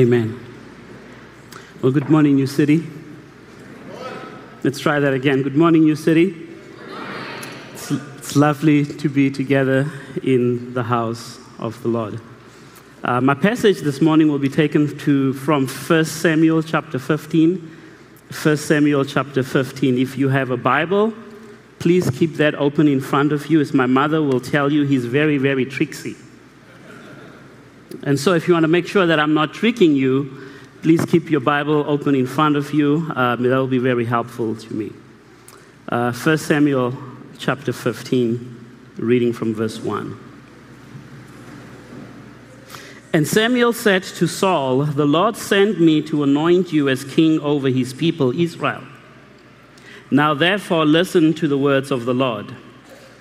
Amen. Well, good morning, New City. Let's try that again. Good morning, New City. It's, it's lovely to be together in the house of the Lord. Uh, my passage this morning will be taken to, from 1 Samuel chapter 15. 1 Samuel chapter 15. If you have a Bible, please keep that open in front of you, as my mother will tell you, he's very, very tricksy. And so, if you want to make sure that I'm not tricking you, please keep your Bible open in front of you. Um, that will be very helpful to me. Uh, 1 Samuel chapter 15, reading from verse 1. And Samuel said to Saul, The Lord sent me to anoint you as king over his people Israel. Now therefore listen to the words of the Lord.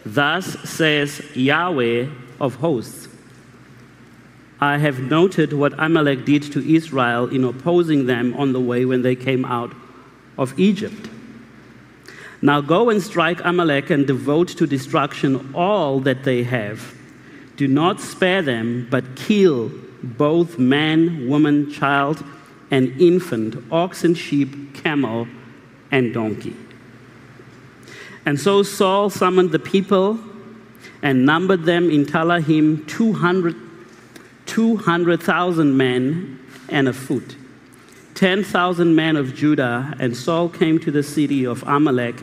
Thus says Yahweh of hosts I have noted what Amalek did to Israel in opposing them on the way when they came out of Egypt. Now go and strike Amalek and devote to destruction all that they have. Do not spare them, but kill both man, woman, child, and infant, ox and sheep, camel, and donkey. And so Saul summoned the people and numbered them in Telaim 200 200,000 men and a foot, 10,000 men of Judah. And Saul came to the city of Amalek,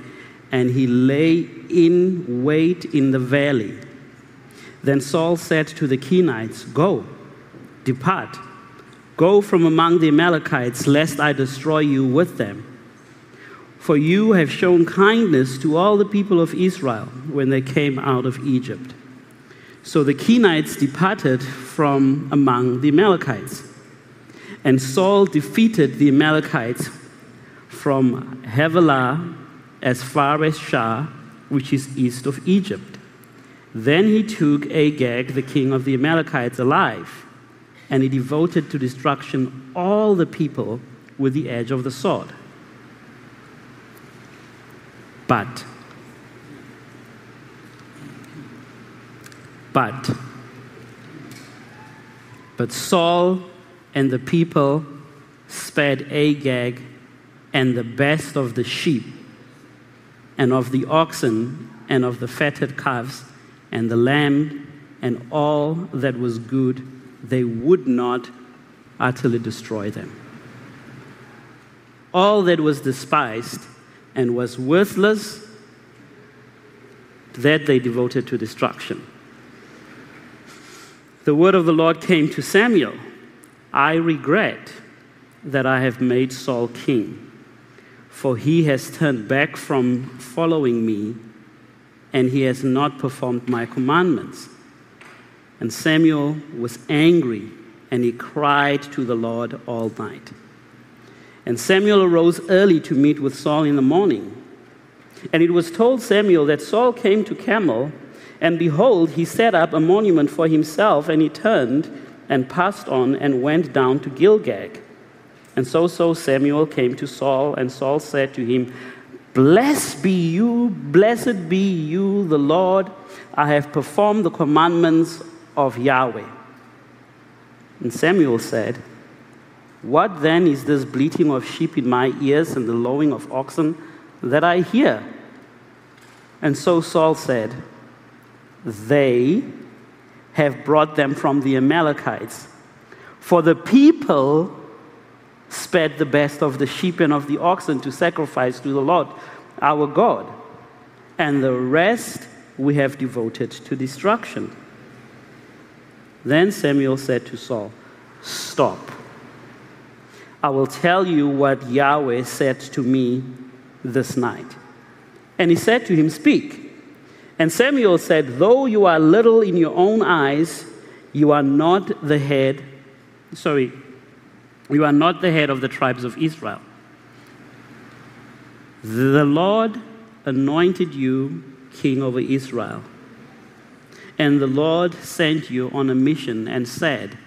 and he lay in wait in the valley. Then Saul said to the Kenites, Go, depart, go from among the Amalekites, lest I destroy you with them. For you have shown kindness to all the people of Israel when they came out of Egypt. So the Kenites departed from among the Amalekites. And Saul defeated the Amalekites from Havilah as far as Shur, which is east of Egypt. Then he took Agag, the king of the Amalekites, alive, and he devoted to destruction all the people with the edge of the sword. But But, but Saul and the people spared Agag and the best of the sheep and of the oxen and of the fatted calves and the lamb and all that was good. They would not utterly destroy them. All that was despised and was worthless, that they devoted to destruction the word of the Lord came to Samuel I regret that I have made Saul king, for he has turned back from following me, and he has not performed my commandments. And Samuel was angry, and he cried to the Lord all night. And Samuel arose early to meet with Saul in the morning. And it was told Samuel that Saul came to Carmel and behold, he set up a monument for himself, and he turned and passed on and went down to Gilgal. And so, so Samuel came to Saul, and Saul said to him, Blessed be you, blessed be you, the Lord. I have performed the commandments of Yahweh. And Samuel said, What then is this bleating of sheep in my ears and the lowing of oxen that I hear? And so Saul said, they have brought them from the Amalekites. For the people spared the best of the sheep and of the oxen to sacrifice to the Lord our God, and the rest we have devoted to destruction. Then Samuel said to Saul, Stop. I will tell you what Yahweh said to me this night. And he said to him, Speak. And Samuel said, Though you are little in your own eyes, you are not the head, sorry, you are not the head of the tribes of Israel. The Lord anointed you king over Israel. And the Lord sent you on a mission and said,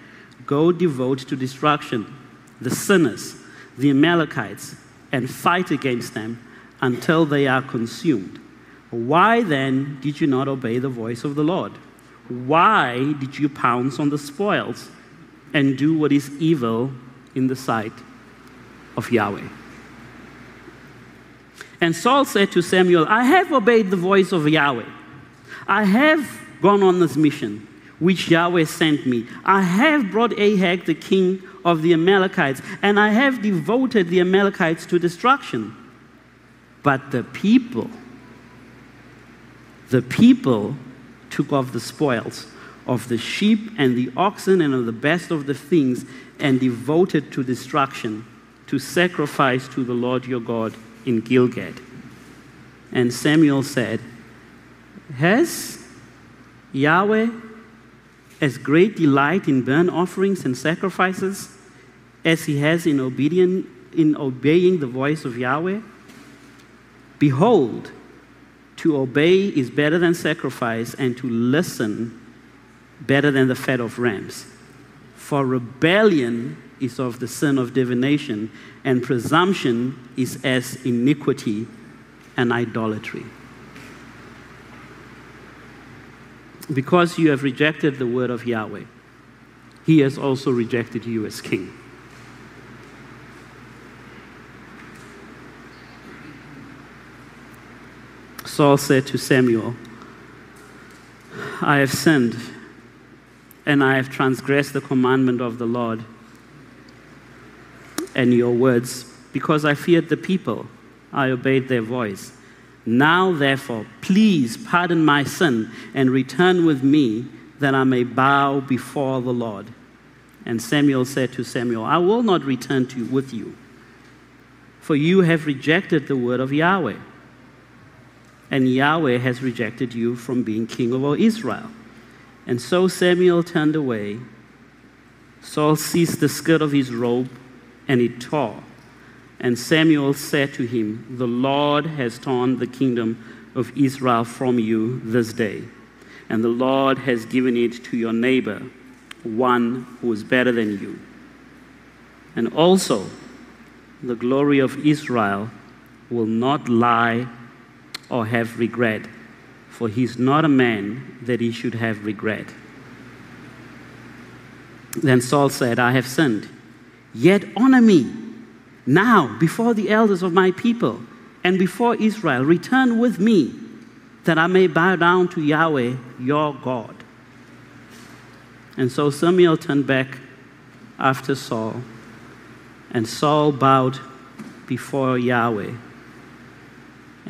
Go devote to destruction the sinners, the Amalekites, and fight against them until they are consumed. Why then did you not obey the voice of the Lord? Why did you pounce on the spoils and do what is evil in the sight of Yahweh. And Saul said to Samuel, I have obeyed the voice of Yahweh. I have gone on this mission which Yahweh sent me. I have brought Agag, the king of the Amalekites, and I have devoted the Amalekites to destruction. But the people, the people took off the spoils of the sheep and the oxen and of the best of the things and devoted to destruction, to sacrifice to the Lord your God in Gilgal. And Samuel said, Has Yahweh as great delight in burnt offerings and sacrifices as he has in, obedient, in obeying the voice of Yahweh? Behold, to obey is better than sacrifice, and to listen better than the fat of rams. For rebellion is of the sin of divination, and presumption is as iniquity and idolatry. Because you have rejected the word of Yahweh, he has also rejected you as king. Saul said to Samuel, I have sinned and I have transgressed the commandment of the Lord and your words because I feared the people. I obeyed their voice. Now, therefore, please pardon my sin and return with me that I may bow before the Lord. And Samuel said to Samuel, I will not return to with you, for you have rejected the word of Yahweh and Yahweh has rejected you from being king over Israel. And so Samuel turned away. Saul seized the skirt of his robe, and it tore. And Samuel said to him, The Lord has torn the kingdom of Israel from you this day, and the Lord has given it to your neighbor, one who is better than you. And also, the glory of Israel will not lie or have regret, for he's not a man that he should have regret. Then Saul said, I have sinned. Yet honor me now before the elders of my people and before Israel. Return with me that I may bow down to Yahweh your God. And so Samuel turned back after Saul, and Saul bowed before Yahweh.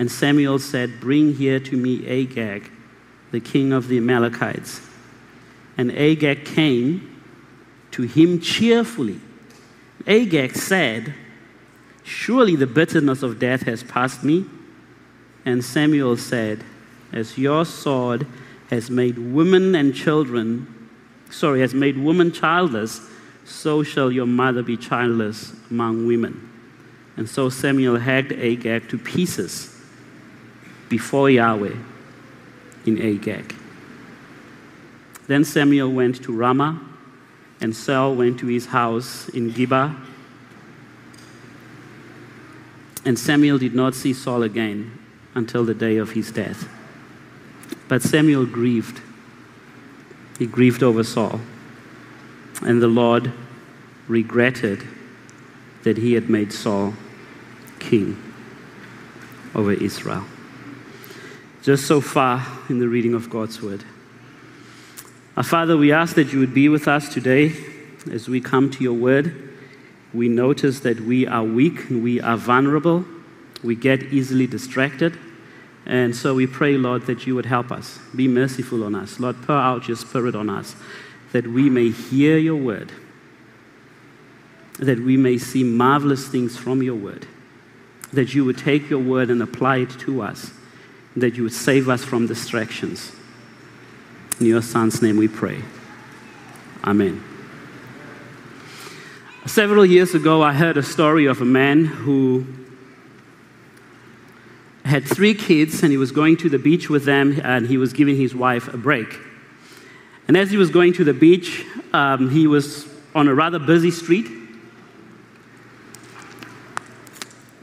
And Samuel said, Bring here to me Agag, the king of the Amalekites. And Agag came to him cheerfully. Agag said, Surely the bitterness of death has passed me. And Samuel said, As your sword has made women and children, sorry, has made women childless, so shall your mother be childless among women. And so Samuel hacked Agag to pieces before Yahweh in Agag. Then Samuel went to Ramah, and Saul went to his house in Gibeah. And Samuel did not see Saul again until the day of his death. But Samuel grieved. He grieved over Saul. And the Lord regretted that he had made Saul king over Israel. Just so far in the reading of God's word. Our Father, we ask that you would be with us today as we come to your word. We notice that we are weak and we are vulnerable. We get easily distracted. And so we pray, Lord, that you would help us. Be merciful on us. Lord, pour out your spirit on us that we may hear your word, that we may see marvelous things from your word, that you would take your word and apply it to us that you would save us from distractions. In your son's name we pray. Amen. Several years ago, I heard a story of a man who had three kids and he was going to the beach with them and he was giving his wife a break. And as he was going to the beach, um, he was on a rather busy street.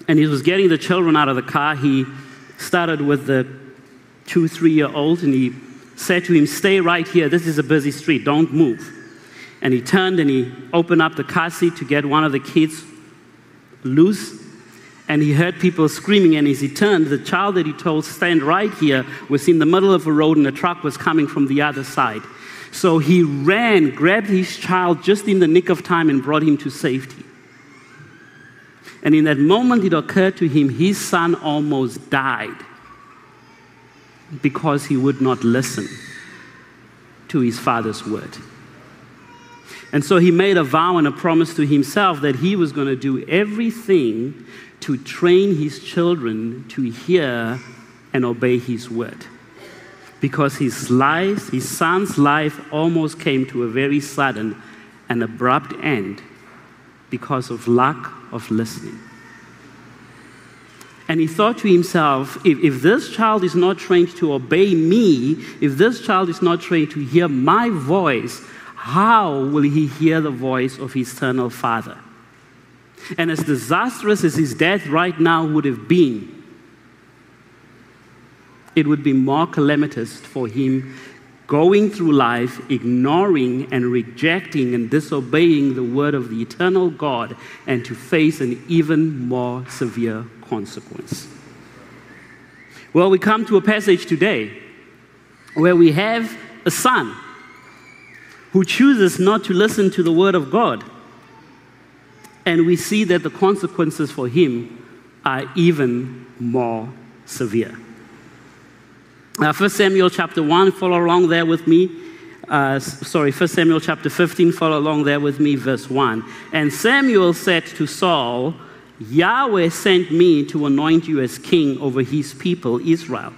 And he was getting the children out of the car. He started with the two, three year old, and he said to him, Stay right here. This is a busy street. Don't move. And he turned and he opened up the car seat to get one of the kids loose. And he heard people screaming. And as he turned, the child that he told, stand right here, was in the middle of a road and a truck was coming from the other side. So he ran, grabbed his child just in the nick of time, and brought him to safety. And in that moment, it occurred to him his son almost died because he would not listen to his father's word. And so he made a vow and a promise to himself that he was going to do everything to train his children to hear and obey his word. Because his life, his son's life, almost came to a very sudden and abrupt end because of lack of listening. And he thought to himself, if, if this child is not trained to obey me, if this child is not trained to hear my voice, how will he hear the voice of his eternal Father? And as disastrous as his death right now would have been, it would be more calamitous for him going through life ignoring and rejecting and disobeying the word of the eternal God and to face an even more severe consequence. Well, we come to a passage today where we have a son who chooses not to listen to the word of God. And we see that the consequences for him are even more severe. Uh, 1 Samuel chapter 1, follow along there with me. Uh, sorry, 1 Samuel chapter 15, follow along there with me, verse 1. And Samuel said to Saul, Yahweh sent me to anoint you as king over his people, Israel.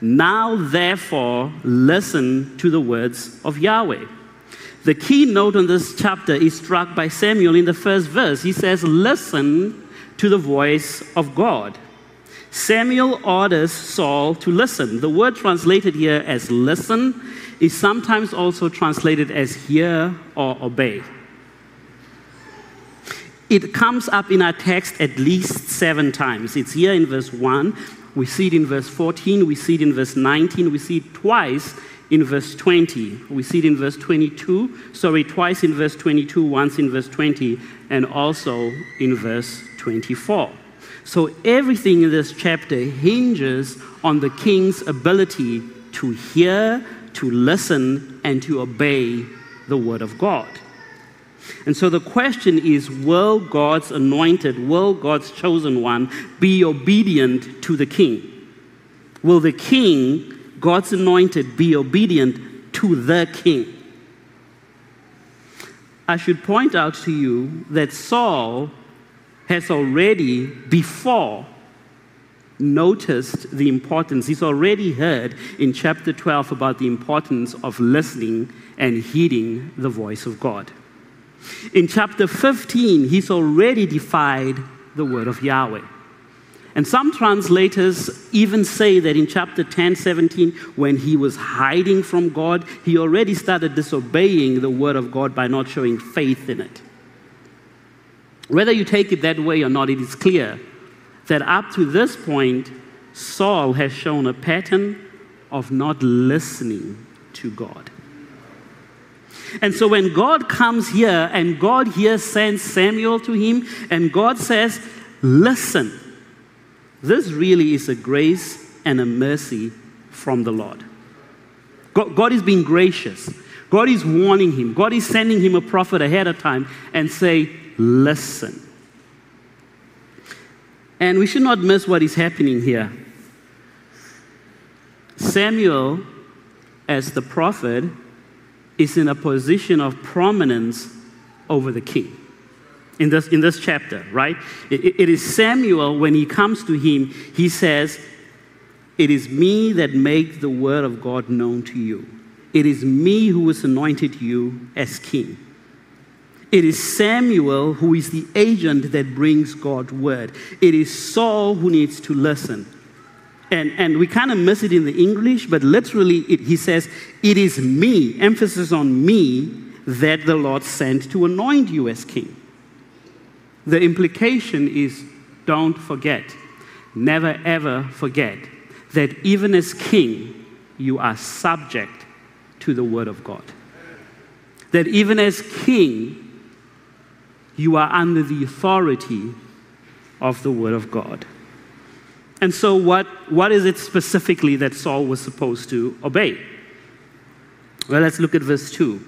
Now, therefore, listen to the words of Yahweh. The key note on this chapter is struck by Samuel in the first verse. He says, Listen to the voice of God. Samuel orders Saul to listen. The word translated here as listen is sometimes also translated as hear or obey. It comes up in our text at least seven times. It's here in verse 1, we see it in verse 14, we see it in verse 19, we see it twice in verse 20. We see it in verse 22, sorry, twice in verse 22, once in verse 20, and also in verse 24. So everything in this chapter hinges on the king's ability to hear, to listen, and to obey the word of God. And so the question is will God's anointed, will God's chosen one be obedient to the king? Will the king, God's anointed, be obedient to the king? I should point out to you that Saul has already, before, noticed the importance. He's already heard in chapter 12 about the importance of listening and heeding the voice of God. In chapter 15, he's already defied the word of Yahweh. And some translators even say that in chapter 10, 17, when he was hiding from God, he already started disobeying the word of God by not showing faith in it. Whether you take it that way or not, it is clear that up to this point, Saul has shown a pattern of not listening to God. And so when God comes here and God here sends Samuel to him, and God says, Listen, this really is a grace and a mercy from the Lord. God, God is being gracious. God is warning him. God is sending him a prophet ahead of time and say, listen. And we should not miss what is happening here. Samuel, as the prophet, is in a position of prominence over the king. In this, in this chapter, right? It, it is Samuel, when he comes to him, he says, It is me that make the word of God known to you. It is me who has anointed you as king. It is Samuel who is the agent that brings God's word. It is Saul who needs to listen. And, and we kind of miss it in the English, but literally it, he says, It is me, emphasis on me, that the Lord sent to anoint you as king. The implication is don't forget, never ever forget that even as king, you are subject to the word of God. that even as king, you are under the authority of the Word of God. And so, what, what is it specifically that Saul was supposed to obey? Well, let's look at verse 2.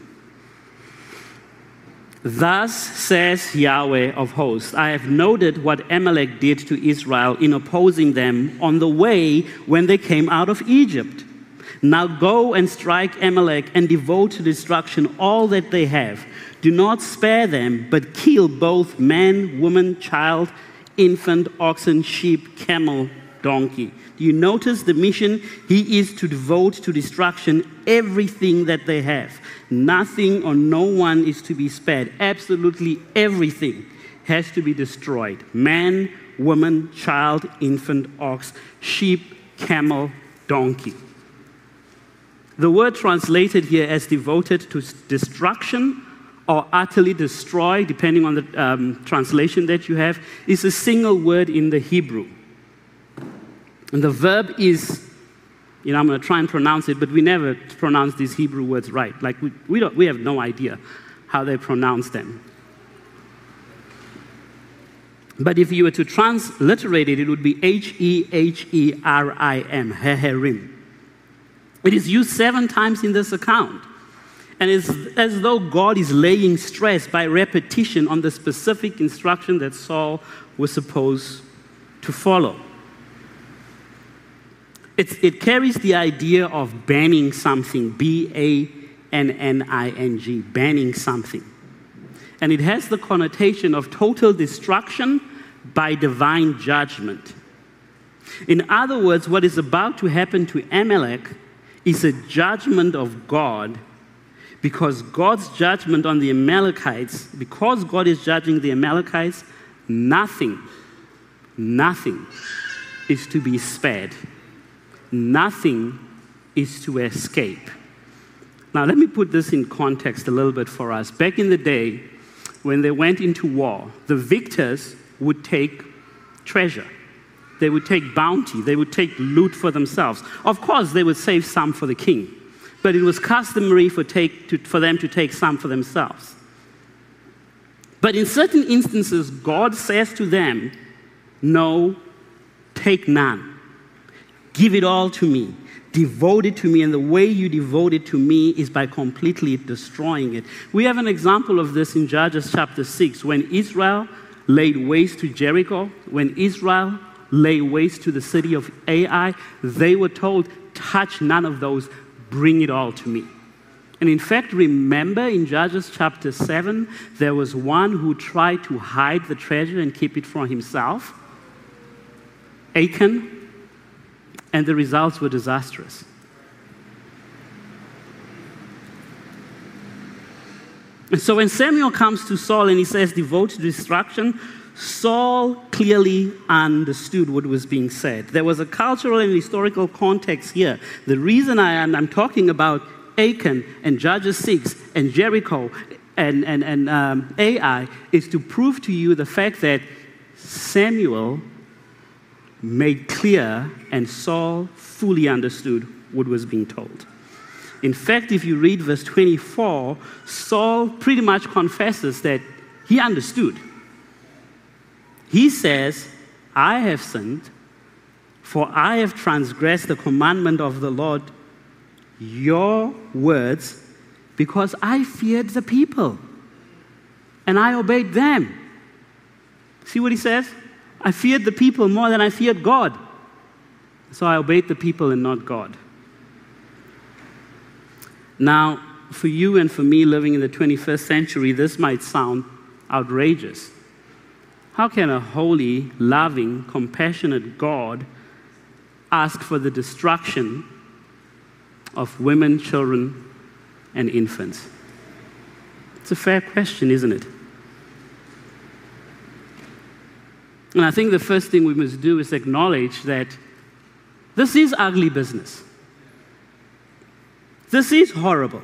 Thus says Yahweh of hosts, I have noted what Amalek did to Israel in opposing them on the way when they came out of Egypt. Now go and strike Amalek and devote to destruction all that they have. Do not spare them, but kill both man, woman, child, infant, oxen, sheep, camel, donkey. Do you notice the mission? He is to devote to destruction everything that they have. Nothing or no one is to be spared. Absolutely everything has to be destroyed man, woman, child, infant, ox, sheep, camel, donkey. The word translated here as devoted to destruction or utterly destroy, depending on the um, translation that you have, is a single word in the Hebrew. And the verb is, you know, I'm going to try and pronounce it, but we never pronounce these Hebrew words right. Like, we, we, don't, we have no idea how they pronounce them. But if you were to transliterate it, it would be H E H E R I M, Heherim. It is used seven times in this account. And it's as though God is laying stress by repetition on the specific instruction that Saul was supposed to follow. It's, it carries the idea of banning something, B A N N I N G, banning something. And it has the connotation of total destruction by divine judgment. In other words, what is about to happen to Amalek is a judgment of God because God's judgment on the Amalekites, because God is judging the Amalekites, nothing, nothing is to be spared nothing is to escape. Now, let me put this in context a little bit for us. Back in the day, when they went into war, the victors would take treasure. They would take bounty. They would take loot for themselves. Of course, they would save some for the king, but it was customary for, take, to, for them to take some for themselves. But in certain instances, God says to them, No, take none. Give it all to me. Devote it to me. And the way you devote it to me is by completely destroying it. We have an example of this in Judges chapter 6 when Israel laid waste to Jericho, when Israel lay waste to the city of Ai, they were told, touch none of those, bring it all to me. And in fact, remember in Judges chapter 7, there was one who tried to hide the treasure and keep it for himself. Achan, and the results were disastrous. And so when Samuel comes to Saul and he says, devote to destruction, Saul clearly understood what was being said. There was a cultural and historical context here. The reason I am I'm talking about Achan and Judges 6 and Jericho and, and, and um, Ai is to prove to you the fact that Samuel made clear, and Saul fully understood what was being told. In fact, if you read verse 24, Saul pretty much confesses that he understood. He says, I have sinned, for I have transgressed the commandment of the Lord, your words, because I feared the people and I obeyed them. See what he says? I feared the people more than I feared God. So I obeyed the people and not God. Now, for you and for me living in the 21st century, this might sound outrageous. How can a holy, loving, compassionate God ask for the destruction of women, children, and infants? It's a fair question, isn't it? And I think the first thing we must do is acknowledge that this is ugly business. This is horrible.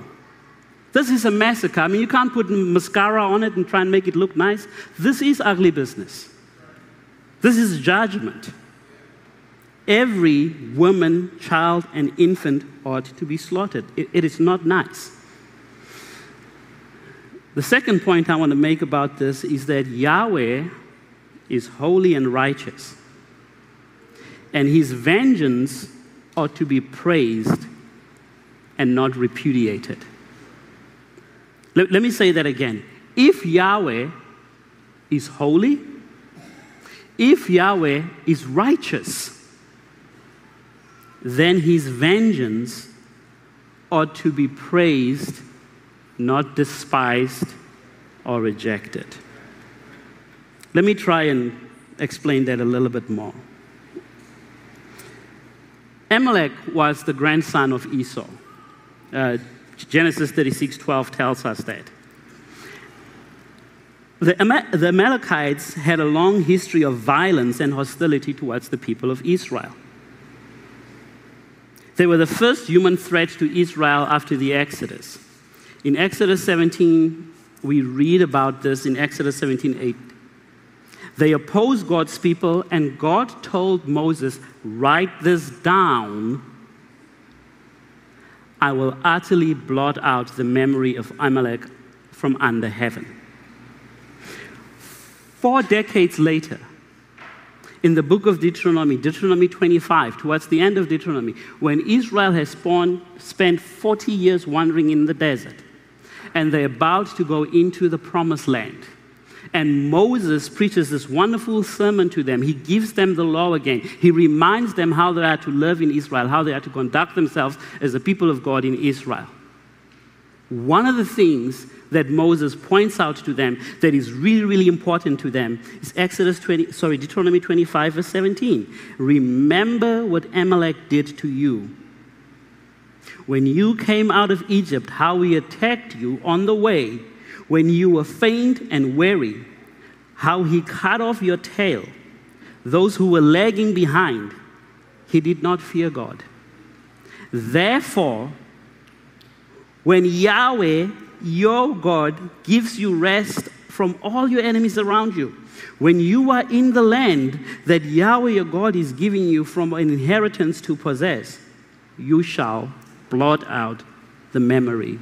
This is a massacre. I mean, you can't put mascara on it and try and make it look nice. This is ugly business. This is judgment. Every woman, child, and infant ought to be slaughtered. it, it is not nice. The second point I want to make about this is that Yahweh is holy and righteous, and his vengeance ought to be praised and not repudiated. Let, let me say that again. If Yahweh is holy, if Yahweh is righteous, then his vengeance ought to be praised, not despised or rejected. Let me try and explain that a little bit more. Amalek was the grandson of Esau. Uh, Genesis 36 12 tells us that. The, the Amalekites had a long history of violence and hostility towards the people of Israel. They were the first human threat to Israel after the Exodus. In Exodus 17, we read about this in Exodus 17 8. They opposed God's people, and God told Moses, Write this down. I will utterly blot out the memory of Amalek from under heaven. Four decades later, in the book of Deuteronomy, Deuteronomy 25, towards the end of Deuteronomy, when Israel has spawned, spent 40 years wandering in the desert and they're about to go into the promised land. And Moses preaches this wonderful sermon to them. He gives them the law again. He reminds them how they are to live in Israel, how they are to conduct themselves as the people of God in Israel. One of the things that Moses points out to them that is really, really important to them is Exodus 20, sorry, Deuteronomy 25, verse 17. Remember what Amalek did to you. When you came out of Egypt, how he attacked you on the way, when you were faint and weary, how he cut off your tail, those who were lagging behind, he did not fear God. Therefore, when Yahweh, your God, gives you rest from all your enemies around you, when you are in the land that Yahweh your God is giving you from an inheritance to possess, you shall blot out the memory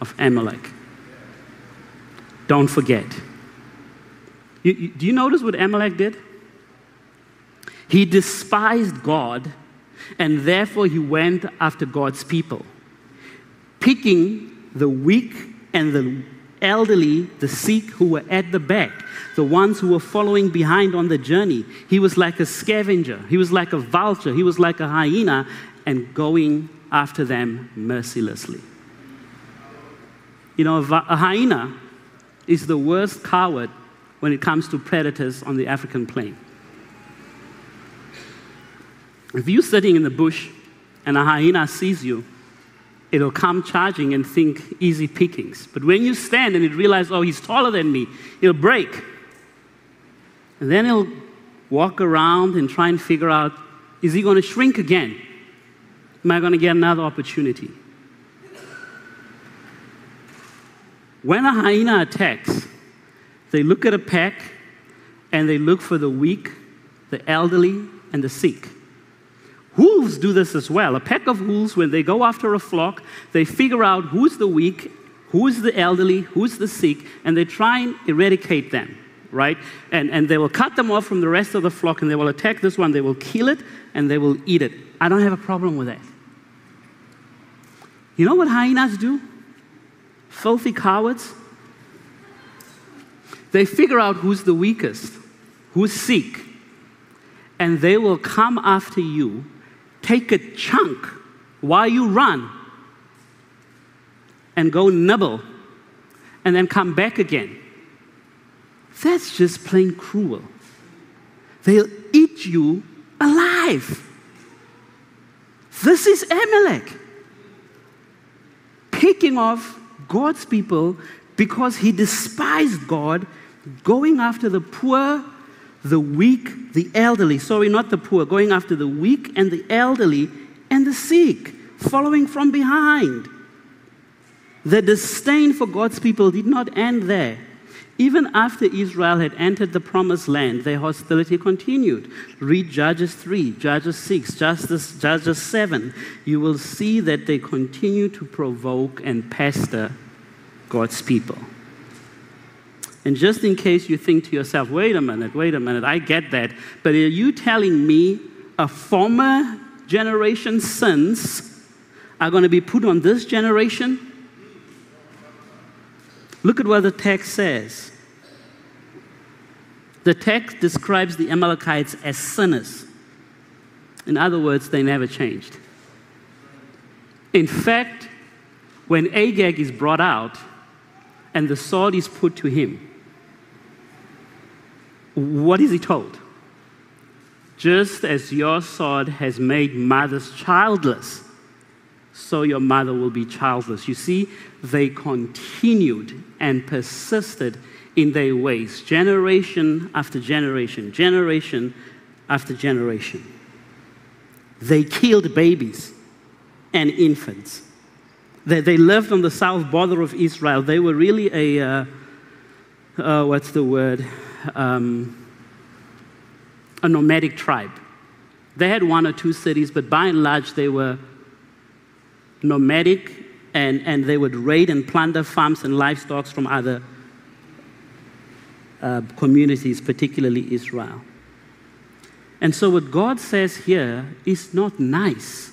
of Amalek. Don't forget. You, you, do you notice what Amalek did? He despised God, and therefore he went after God's people picking the weak and the elderly, the sick who were at the back, the ones who were following behind on the journey. He was like a scavenger, he was like a vulture, he was like a hyena, and going after them mercilessly. You know, a hyena is the worst coward when it comes to predators on the African plain. If you're sitting in the bush and a hyena sees you, it'll come charging and think easy pickings. But when you stand and it realizes, oh, he's taller than me, it'll break. And then it'll walk around and try and figure out, is he going to shrink again? Am I going to get another opportunity? When a hyena attacks, they look at a pack and they look for the weak, the elderly, and the sick. Wolves do this as well. A pack of wolves, when they go after a flock, they figure out who's the weak, who's the elderly, who's the sick, and they try and eradicate them, right? And, and they will cut them off from the rest of the flock and they will attack this one, they will kill it, and they will eat it. I don't have a problem with that. You know what hyenas do? Filthy cowards. They figure out who's the weakest, who's sick, and they will come after you take a chunk while you run and go nibble and then come back again. That's just plain cruel. They'll eat you alive. This is Amalek picking off God's people because he despised God, going after the poor the weak, the elderly. Sorry, not the poor, going after the weak and the elderly and the sick, following from behind. The disdain for God's people did not end there. Even after Israel had entered the promised land, their hostility continued. Read Judges 3, Judges 6, Justice, Judges 7. You will see that they continue to provoke and pester God's people. And just in case you think to yourself, wait a minute, wait a minute, I get that, but are you telling me a former generation's sins are going to be put on this generation? Look at what the text says. The text describes the Amalekites as sinners. In other words, they never changed. In fact, when Agag is brought out and the sword is put to him, what is he told? Just as your sword has made mothers childless, so your mother will be childless. You see, they continued and persisted in their ways, generation after generation, generation after generation. They killed babies and infants. They, they lived on the south border of Israel. They were really a, uh, uh, what's the word? Um, a nomadic tribe. They had one or two cities, but by and large, they were nomadic and, and they would raid and plunder farms and livestock from other uh, communities, particularly Israel. And so, what God says here is not nice,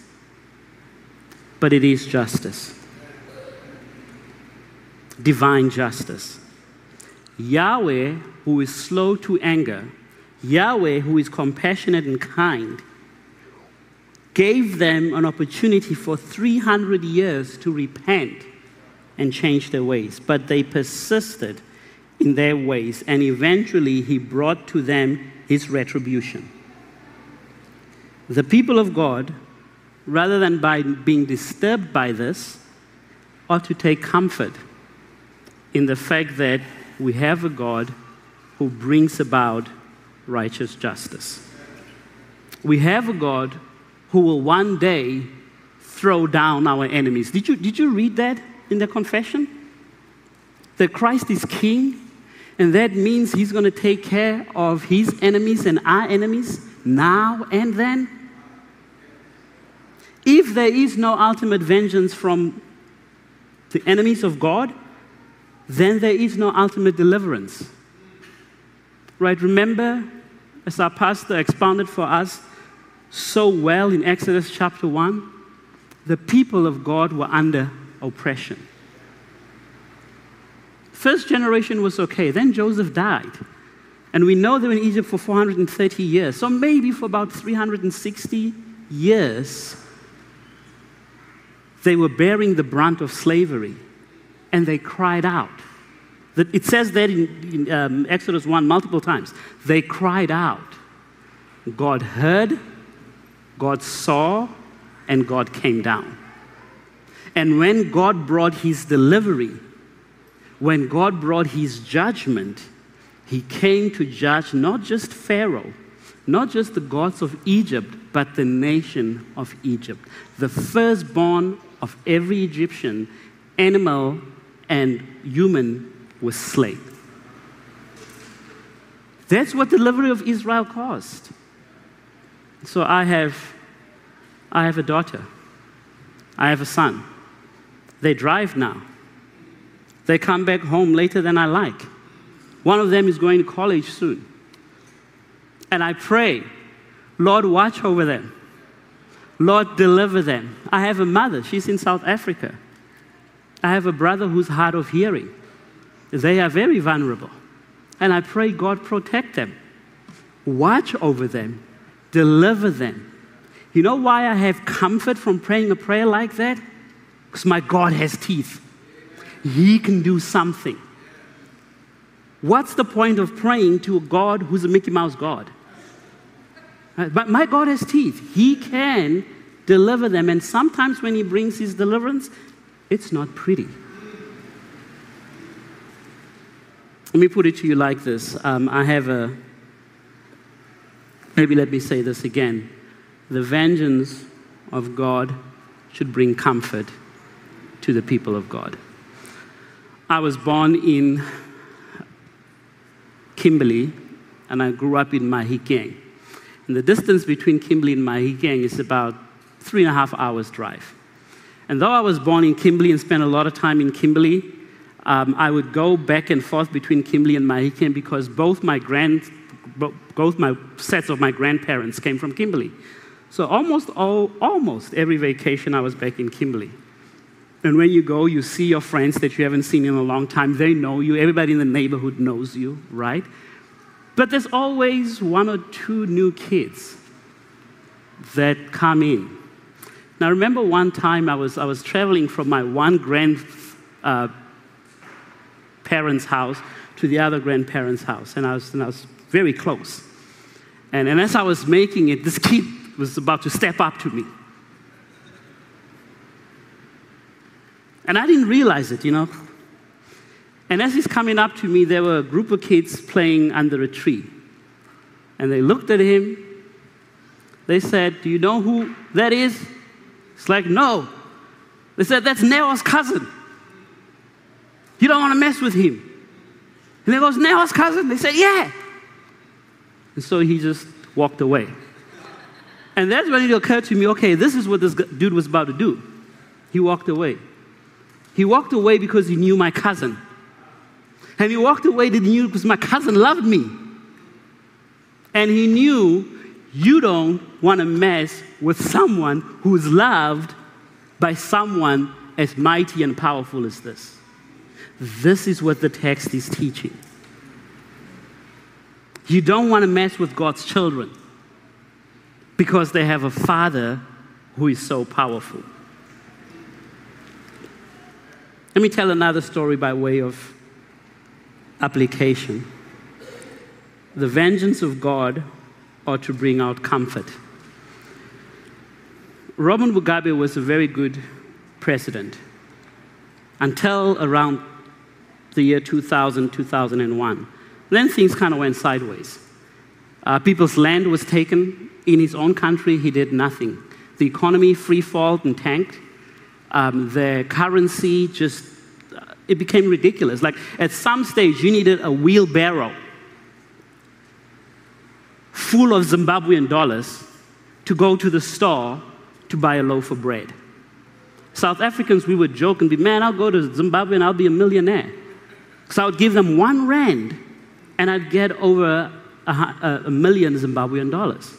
but it is justice. Divine justice. Yahweh, who is slow to anger, Yahweh, who is compassionate and kind, gave them an opportunity for 300 years to repent and change their ways. But they persisted in their ways, and eventually he brought to them his retribution. The people of God, rather than by being disturbed by this, ought to take comfort in the fact that we have a God who brings about righteous justice. We have a God who will one day throw down our enemies. Did you, did you read that in the confession? That Christ is king, and that means he's going to take care of his enemies and our enemies now and then. If there is no ultimate vengeance from the enemies of God, then there is no ultimate deliverance. Right? Remember, as our pastor expounded for us so well in Exodus chapter 1, the people of God were under oppression. First generation was okay, then Joseph died. And we know they were in Egypt for 430 years. So maybe for about 360 years, they were bearing the brunt of slavery. And they cried out. It says that in, in um, Exodus 1 multiple times. They cried out. God heard, God saw, and God came down. And when God brought his delivery, when God brought his judgment, he came to judge not just Pharaoh, not just the gods of Egypt, but the nation of Egypt. The firstborn of every Egyptian, animal and human, was slain. That's what the delivery of Israel caused. So I have, I have a daughter. I have a son. They drive now. They come back home later than I like. One of them is going to college soon. And I pray, Lord, watch over them. Lord, deliver them. I have a mother, she's in South Africa. I have a brother who's hard of hearing. They are very vulnerable. And I pray God protect them, watch over them, deliver them. You know why I have comfort from praying a prayer like that? Because my God has teeth. He can do something. What's the point of praying to a God who's a Mickey Mouse God? But my God has teeth. He can deliver them. And sometimes when He brings His deliverance, it's not pretty. Let me put it to you like this um, I have a, maybe let me say this again. The vengeance of God should bring comfort to the people of God. I was born in Kimberley and I grew up in Mahikeng. And the distance between Kimberley and Mahikeng is about three and a half hours drive. And though I was born in Kimberley and spent a lot of time in Kimberley, um, I would go back and forth between Kimberley and Mahikeng because both my grand, both my sets of my grandparents came from Kimberley. So almost all, almost every vacation I was back in Kimberley. And when you go, you see your friends that you haven't seen in a long time. They know you. Everybody in the neighborhood knows you, right? But there's always one or two new kids that come in. Now, I remember one time I was, I was traveling from my one grandparents' uh, house to the other grandparents' house, and I was, and I was very close. And, and as I was making it, this kid was about to step up to me. And I didn't realize it, you know. And as he's coming up to me, there were a group of kids playing under a tree. And they looked at him. They said, Do you know who that is? It's like, No. They said, That's Neo's cousin. You don't want to mess with him. And they goes, Neo's cousin? They said, Yeah. And so he just walked away. And that's when it occurred to me okay, this is what this dude was about to do. He walked away. He walked away because he knew my cousin. And he walked away because my cousin loved me. And he knew you don't want to mess with someone who is loved by someone as mighty and powerful as this. This is what the text is teaching. You don't want to mess with God's children because they have a father who is so powerful. Let me tell another story by way of application. The vengeance of God ought to bring out comfort. Robert Mugabe was a very good president until around the year 2000, 2001. Then things kind of went sideways. Uh, people's land was taken in his own country, he did nothing. The economy free falled and tanked. Um, the currency just it became ridiculous. Like at some stage, you needed a wheelbarrow full of Zimbabwean dollars to go to the store to buy a loaf of bread. South Africans, we would joke and be, man, I'll go to Zimbabwe and I'll be a millionaire. So I would give them one rand and I'd get over a, a, million Zimbabwean dollars.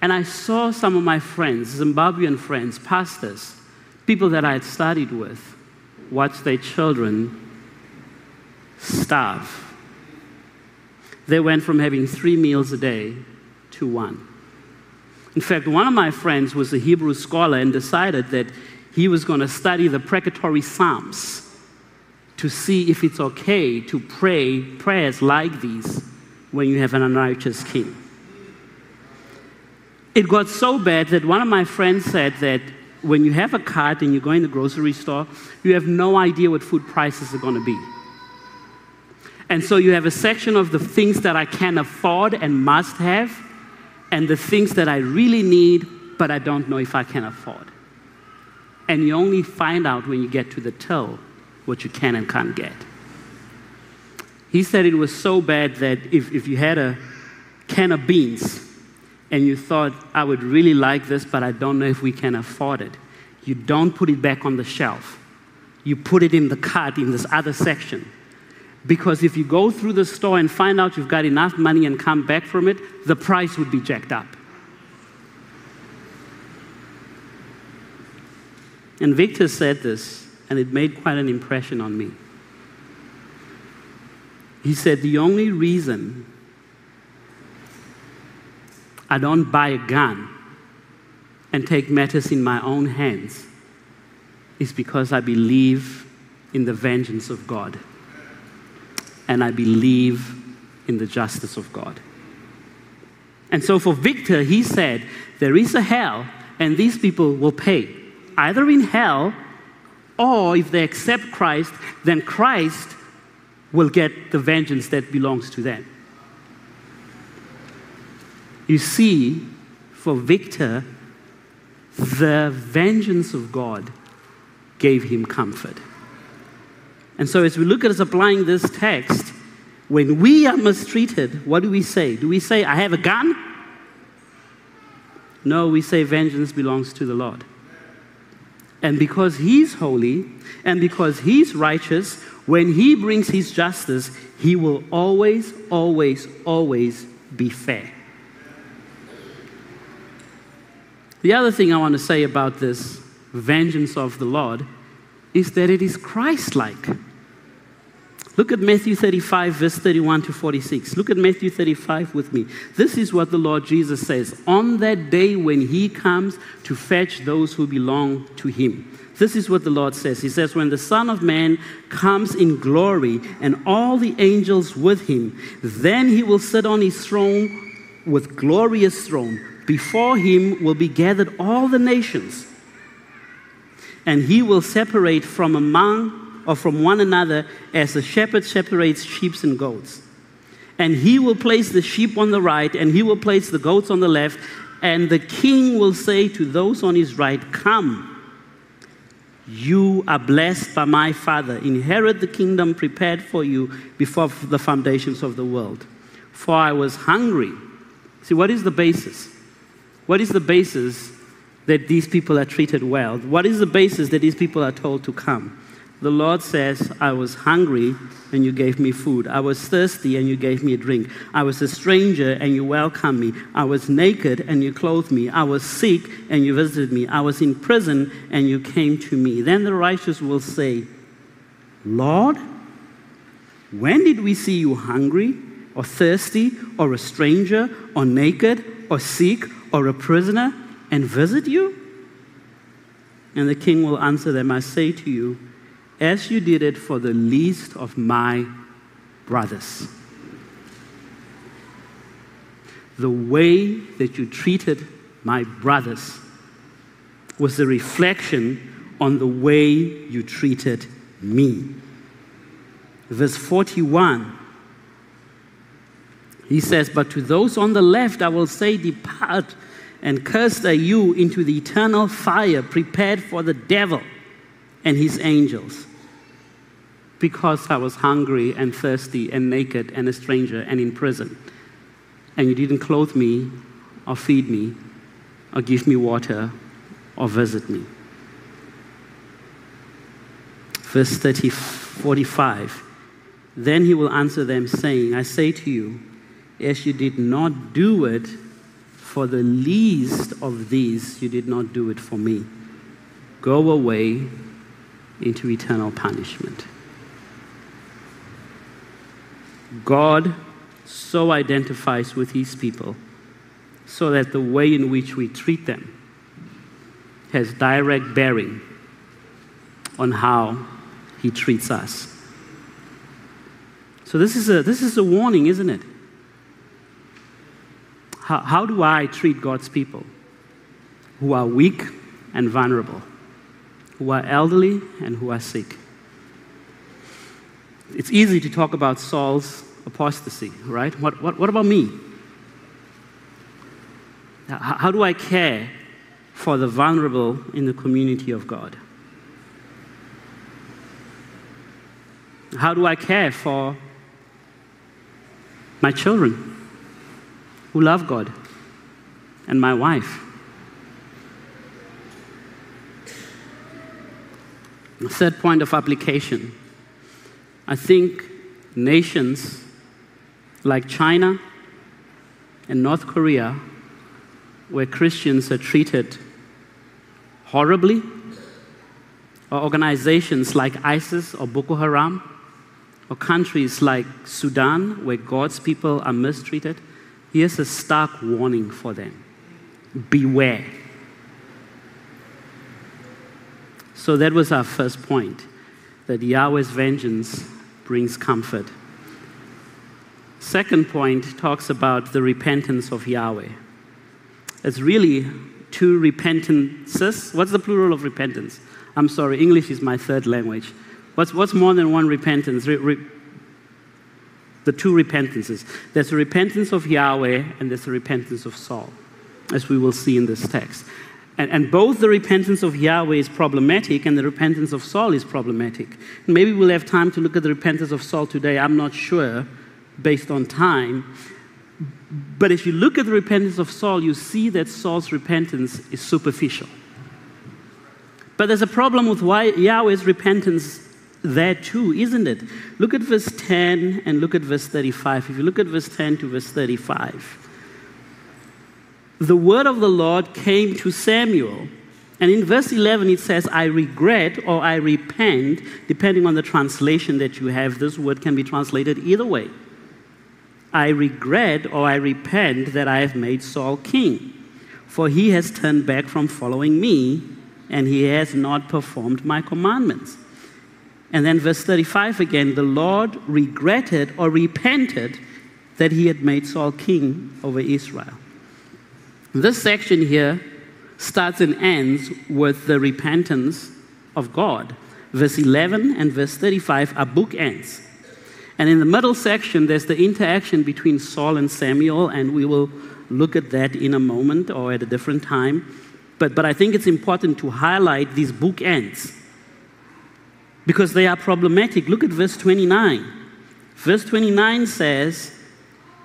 And I saw some of my friends, Zimbabwean friends, pastors, people that I had studied with, watch their children starve. They went from having three meals a day to one. In fact, one of my friends was a Hebrew scholar and decided that he was going to study the precatory Psalms to see if it's okay to pray prayers like these when you have an unrighteous king. It got so bad that one of my friends said that when you have a cart and you go in the grocery store, you have no idea what food prices are going to be. And so you have a section of the things that I can afford and must have, and the things that I really need, but I don't know if I can afford. And you only find out when you get to the till what you can and can't get. He said it was so bad that if, if you had a can of beans and you thought, I would really like this, but I don't know if we can afford it, you don't put it back on the shelf. You put it in the cart in this other section. Because if you go through the store and find out you've got enough money and come back from it, the price would be jacked up. And Victor said this, and it made quite an impression on me. He said, The only reason I don't buy a gun and take matters in my own hands is because I believe in the vengeance of God and I believe in the justice of God. And so for Victor, he said, There is a hell, and these people will pay, either in hell or if they accept Christ, then Christ will get the vengeance that belongs to them. You see, for Victor, the vengeance of God gave him comfort. And so, as we look at us applying this text, when we are mistreated, what do we say? Do we say, I have a gun? No, we say, vengeance belongs to the Lord. And because he's holy and because he's righteous, when he brings his justice, he will always, always, always be fair. The other thing I want to say about this vengeance of the Lord is that it is Christ like. Look at Matthew 35, verse 31 to 46. Look at Matthew 35 with me. This is what the Lord Jesus says on that day when he comes to fetch those who belong to him. This is what the Lord says. He says, When the Son of Man comes in glory and all the angels with him, then he will sit on his throne with glorious throne. Before him will be gathered all the nations, and he will separate from among or from one another as a shepherd separates sheep and goats. And he will place the sheep on the right, and he will place the goats on the left. And the king will say to those on his right, Come, you are blessed by my Father. Inherit the kingdom prepared for you before the foundations of the world. For I was hungry. See, what is the basis? What is the basis that these people are treated well? What is the basis that these people are told to come? The Lord says, I was hungry and you gave me food. I was thirsty and you gave me a drink. I was a stranger and you welcomed me. I was naked and you clothed me. I was sick and you visited me. I was in prison and you came to me. Then the righteous will say, Lord, when did we see you hungry or thirsty or a stranger or naked or sick or a prisoner and visit you? And the king will answer them, I say to you, as you did it for the least of my brothers. The way that you treated my brothers was a reflection on the way you treated me. Verse 41, he says, But to those on the left I will say, Depart, and cursed are you into the eternal fire prepared for the devil and his angels because I was hungry and thirsty and naked and a stranger and in prison. And you didn't clothe me or feed me or give me water or visit me. Verse 30, 45. Then he will answer them, saying, I say to you, as you did not do it for the least of these, you did not do it for me. Go away into eternal punishment. God so identifies with his people so that the way in which we treat them has direct bearing on how he treats us. So, this is a, this is a warning, isn't it? How, how do I treat God's people who are weak and vulnerable, who are elderly and who are sick? It's easy to talk about Saul's apostasy, right? What, what, what about me? How, do I care for the vulnerable in the community of God? How do I care for my children who love God and my wife? The third point of application I think nations like China and North Korea, where Christians are treated horribly, or organizations like ISIS or Boko Haram, or countries like Sudan, where God's people are mistreated, here's a stark warning for them beware. So that was our first point that Yahweh's vengeance brings comfort. Second point talks about the repentance of Yahweh. It's really two repentances. What's the plural of repentance? I'm sorry, English is my third language. What's, what's more than one repentance? Re, re, the two repentances. There's a repentance of Yahweh and there's a repentance of Saul, as we will see in this text. And, and both the repentance of Yahweh is problematic and the repentance of Saul is problematic. Maybe we'll have time to look at the repentance of Saul today. I'm not sure based on time. But if you look at the repentance of Saul, you see that Saul's repentance is superficial. But there's a problem with why Yahweh's repentance there too, isn't it? Look at verse 10 and look at verse 35. If you look at verse 10 to verse 35, the word of the Lord came to Samuel. And in verse 11, it says, I regret or I repent, depending on the translation that you have. This word can be translated either way. I regret or I repent that I have made Saul king, for he has turned back from following me, and he has not performed my commandments. And then verse 35 again the Lord regretted or repented that he had made Saul king over Israel. This section here starts and ends with the repentance of God. Verse 11 and verse 35 are bookends. And in the middle section, there's the interaction between Saul and Samuel, and we will look at that in a moment or at a different time. But, but I think it's important to highlight these bookends because they are problematic. Look at verse 29. Verse 29 says,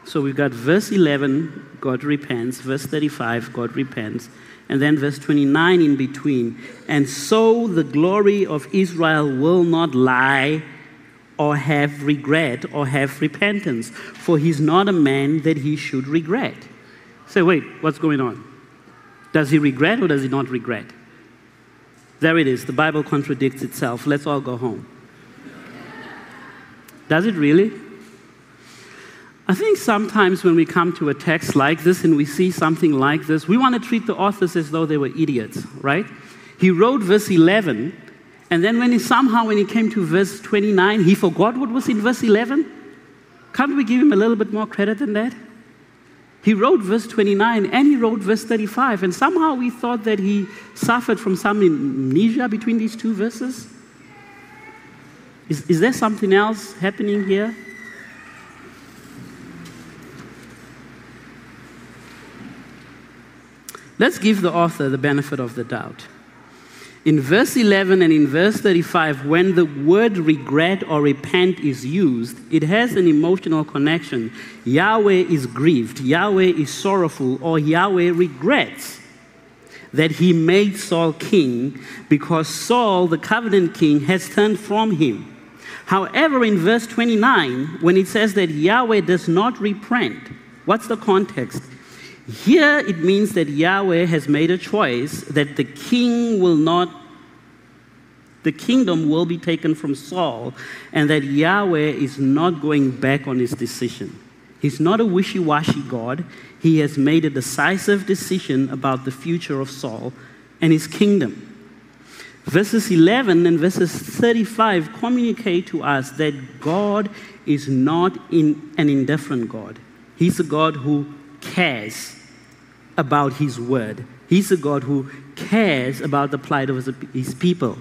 so we've got verse 11, God repents, verse 35, God repents, and then verse 29 in between. And so the glory of Israel will not lie or have regret or have repentance, for he's not a man that he should regret. Say, wait, what's going on? Does he regret or does he not regret? There it is. The Bible contradicts itself. Let's all go home. Does it really? I think sometimes when we come to a text like this and we see something like this, we want to treat the authors as though they were idiots, right? He wrote verse 11, and then when he somehow, when he came to verse 29, he forgot what was in verse 11. Can't we give him a little bit more credit than that? He wrote verse 29 and he wrote verse 35, and somehow we thought that he suffered from some amnesia between these two verses. Is, is there something else happening here? Let's give the author the benefit of the doubt. In verse 11 and in verse 35, when the word regret or repent is used, it has an emotional connection. Yahweh is grieved, Yahweh is sorrowful, or Yahweh regrets that he made Saul king because Saul, the covenant king, has turned from him. However, in verse 29, when it says that Yahweh does not repent, what's the context? Here it means that Yahweh has made a choice that the king will not, the kingdom will be taken from Saul, and that Yahweh is not going back on his decision. He's not a wishy washy God. He has made a decisive decision about the future of Saul and his kingdom. Verses 11 and verses 35 communicate to us that God is not in an indifferent God. He's a God who cares about His word. He's a God who cares about the plight of His people.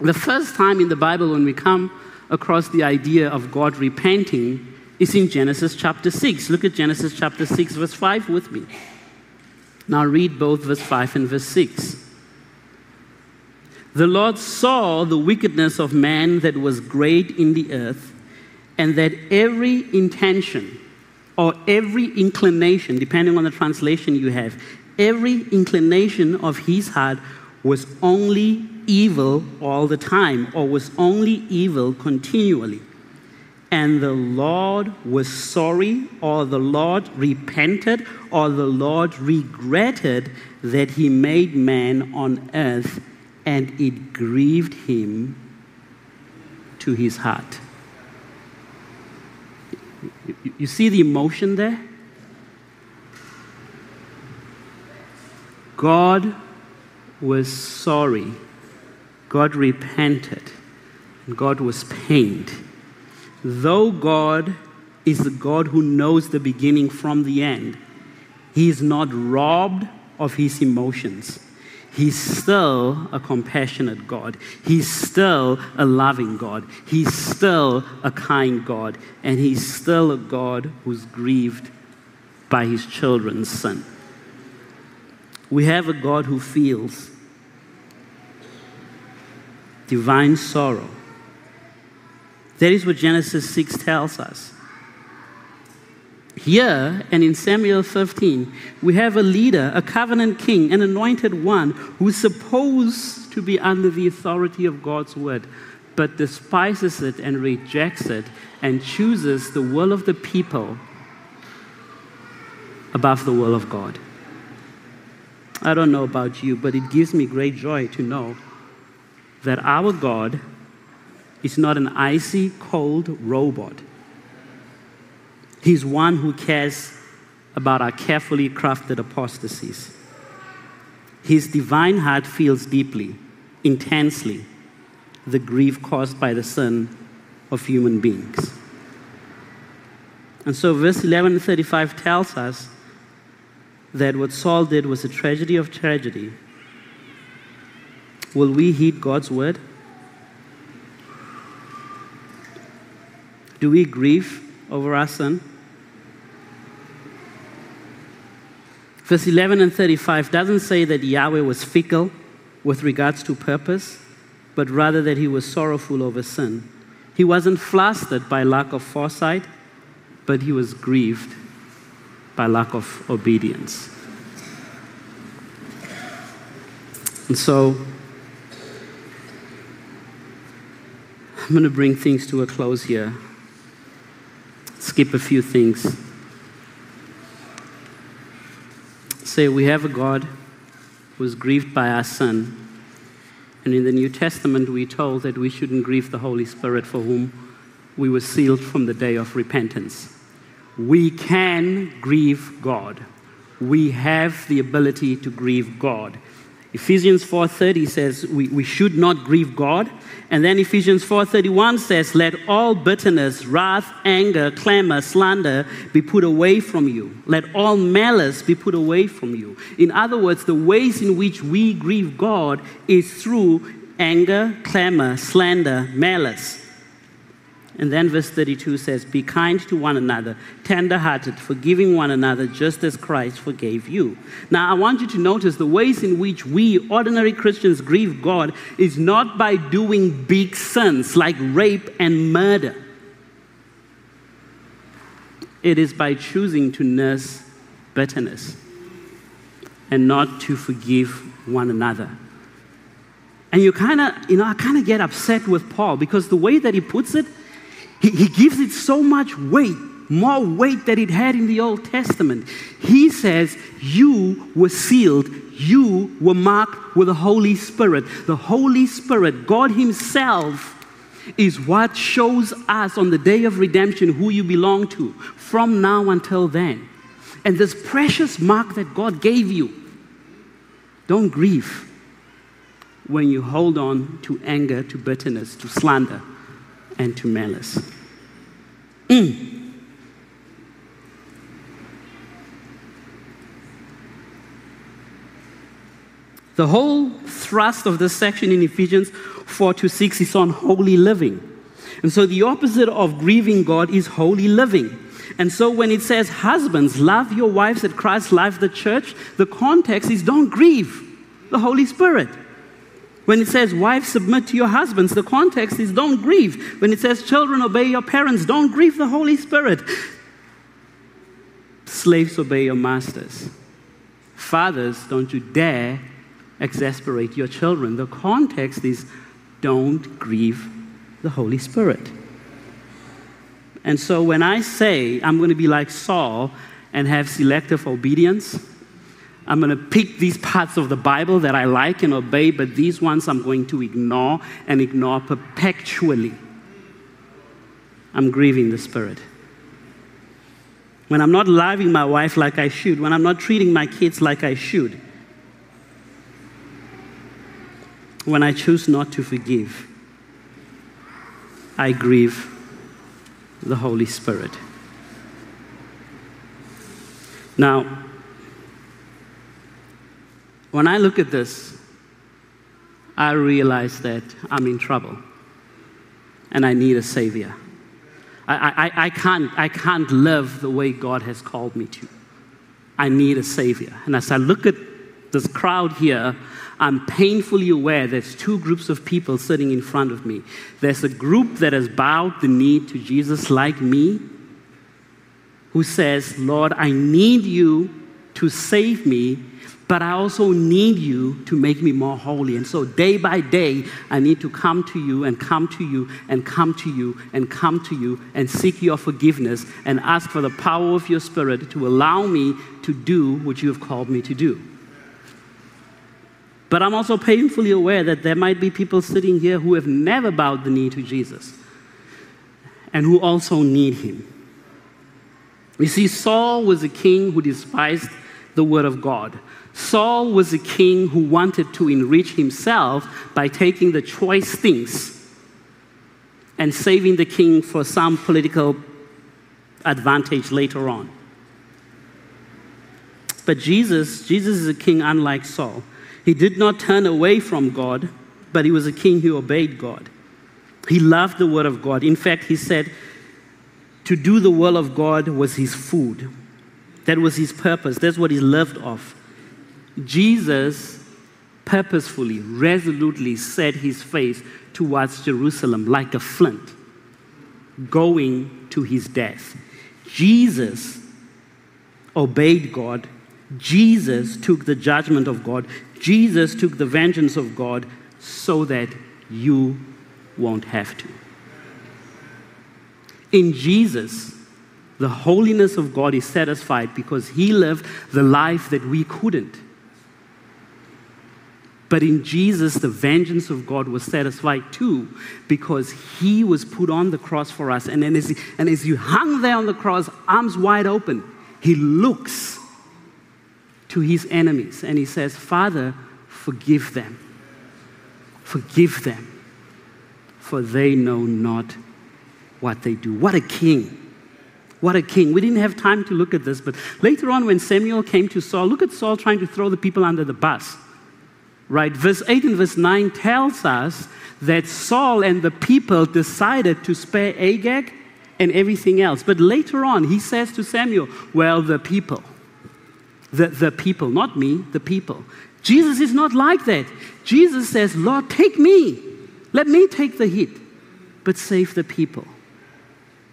The first time in the Bible when we come across the idea of God repenting is in Genesis chapter 6. Look at Genesis chapter 6, verse 5 with me. Now read both verse 5 and verse 6. The Lord saw the wickedness of man that was great in the earth, and that every intention or every inclination, depending on the translation you have, every inclination of his heart was only evil all the time, or was only evil continually. And the Lord was sorry, or the Lord repented, or the Lord regretted that he made man on earth, and it grieved him to his heart. You see the emotion there? God was sorry. God repented. God was pained. Though God is the God who knows the beginning from the end, He is not robbed of His emotions. He's still a compassionate God. He's still a loving God. He's still a kind God. And He's still a God who's grieved by His children's sin. We have a God who feels divine sorrow. That is what Genesis 6 tells us. Here and in Samuel 15, we have a leader, a covenant king, an anointed one who's supposed to be under the authority of God's word, but despises it and rejects it and chooses the will of the people above the will of God. I don't know about you, but it gives me great joy to know that our God is not an icy, cold robot. He's one who cares about our carefully crafted apostasies. His divine heart feels deeply, intensely, the grief caused by the sin of human beings. And so, verse 11 and 35 tells us that what Saul did was a tragedy of tragedy. Will we heed God's word? Do we grieve over our sin? Verse 11 and 35 doesn't say that Yahweh was fickle with regards to purpose, but rather that he was sorrowful over sin. He wasn't flustered by lack of foresight, but he was grieved by lack of obedience. And so, I'm going to bring things to a close here. Skip a few things. Say, we have a God who is grieved by our sin. And in the New Testament, we're told that we shouldn't grieve the Holy Spirit for whom we were sealed from the day of repentance we can grieve God. We have the ability to grieve God. Ephesians 4:30 says we, we should not grieve God. And then Ephesians 4:31 says, Let all bitterness, wrath, anger, clamor, slander be put away from you. Let all malice be put away from you. In other words, the ways in which we grieve God is through anger, clamor, slander, malice. And then verse 32 says, Be kind to one another, tender hearted, forgiving one another, just as Christ forgave you. Now, I want you to notice the ways in which we, ordinary Christians, grieve God is not by doing big sins like rape and murder, it is by choosing to nurse bitterness and not to forgive one another. And you kind of, you know, I kind of get upset with Paul because the way that he puts it, he, he gives it so much weight, more weight than it had in the Old Testament. He says, You were sealed, you were marked with the Holy Spirit. The Holy Spirit, God Himself, is what shows us on the day of redemption who you belong to from now until then. And this precious mark that God gave you, don't grieve when you hold on to anger, to bitterness, to slander and to malice. Mm. The whole thrust of this section in Ephesians 4 to 6 is on holy living. And so the opposite of grieving God is holy living. And so when it says, Husbands, love your wives that Christ loved the church, the context is don't grieve the Holy Spirit. When it says, wives, submit to your husbands, the context is don't grieve. When it says, children, obey your parents, don't grieve the Holy Spirit. Slaves, obey your masters. Fathers, don't you dare exasperate your children. The context is don't grieve the Holy Spirit. And so when I say I'm going to be like Saul and have selective obedience, I'm going to pick these parts of the Bible that I like and obey, but these ones I'm going to ignore and ignore perpetually. I'm grieving the Spirit. When I'm not loving my wife like I should, when I'm not treating my kids like I should, when I choose not to forgive, I grieve the Holy Spirit. Now, when I look at this, I realize that I'm in trouble and I need a Savior. I, I, I, can't, I can't live the way God has called me to. I need a Savior. And as I look at this crowd here, I'm painfully aware there's two groups of people sitting in front of me. There's a group that has bowed the knee to Jesus like me, who says, Lord, I need you to save me, but I also need you to make me more holy. And so, day by day, I need to come to you and come to you and come to you and come to you and seek your forgiveness and ask for the power of your Spirit to allow me to do what you have called me to do. But I'm also painfully aware that there might be people sitting here who have never bowed the knee to Jesus and who also need him. You see, Saul was a king who despised the word of God. Saul was a king who wanted to enrich himself by taking the choice things and saving the king for some political advantage later on. But Jesus, Jesus is a king unlike Saul. He did not turn away from God, but he was a king who obeyed God. He loved the word of God. In fact, he said, to do the will of God was his food. That was his purpose. That's what he lived off. Jesus purposefully, resolutely set his face towards Jerusalem like a flint, going to his death. Jesus obeyed God. Jesus took the judgment of God. Jesus took the vengeance of God so that you won't have to. In Jesus, the holiness of God is satisfied because he lived the life that we couldn't. But in Jesus, the vengeance of God was satisfied too because he was put on the cross for us. And, then as he, and as you hung there on the cross, arms wide open, he looks to his enemies and he says, Father, forgive them. Forgive them, for they know not what they do. What a king. What a king. We didn't have time to look at this, but later on, when Samuel came to Saul, look at Saul trying to throw the people under the bus. Right? Verse 8 and verse 9 tells us that Saul and the people decided to spare Agag and everything else. But later on, he says to Samuel, Well, the people. The, the people, not me, the people. Jesus is not like that. Jesus says, Lord, take me. Let me take the hit, but save the people.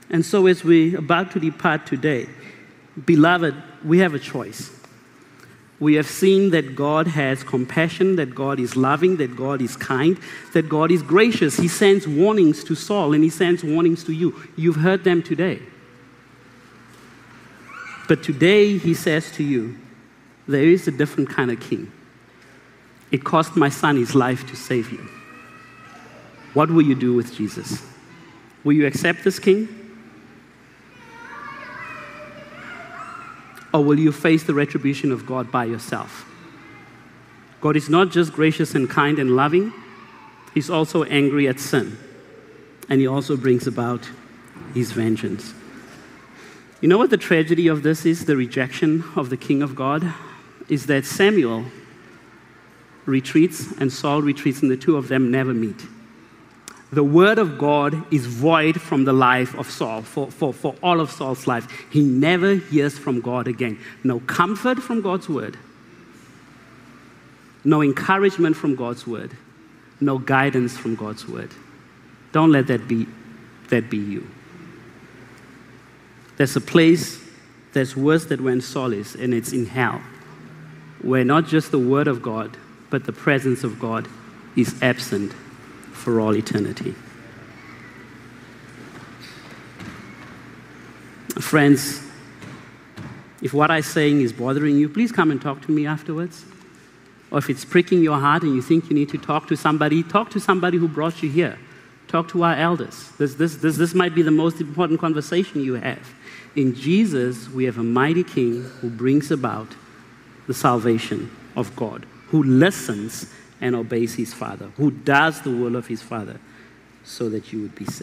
And so, as we're about to depart today, beloved, we have a choice. We have seen that God has compassion, that God is loving, that God is kind, that God is gracious. He sends warnings to Saul and he sends warnings to you. You've heard them today. But today he says to you, there is a different kind of king. It cost my son his life to save you. What will you do with Jesus? Will you accept this king? Or will you face the retribution of God by yourself? God is not just gracious and kind and loving, He's also angry at sin. And He also brings about His vengeance. You know what the tragedy of this is? The rejection of the King of God? Is that Samuel retreats and Saul retreats, and the two of them never meet the word of God is void from the life of Saul, for, for, for all of Saul's life. He never hears from God again. No comfort from God's word, no encouragement from God's word, no guidance from God's word. Don't let that be, that be you. There's a place that's worse than when Saul is, and it's in hell, where not just the word of God, but the presence of God is absent for all eternity. Friends, if what I'm saying is bothering you, please come and talk to me afterwards. Or if it's pricking your heart and you think you need to talk to somebody, talk to somebody who brought you here. Talk to our elders. This, this, this, this might be the most important conversation you have. In Jesus, we have a mighty King who brings about the salvation of God, who listens and obeys his Father, who does the will of his Father, so that you would be saved.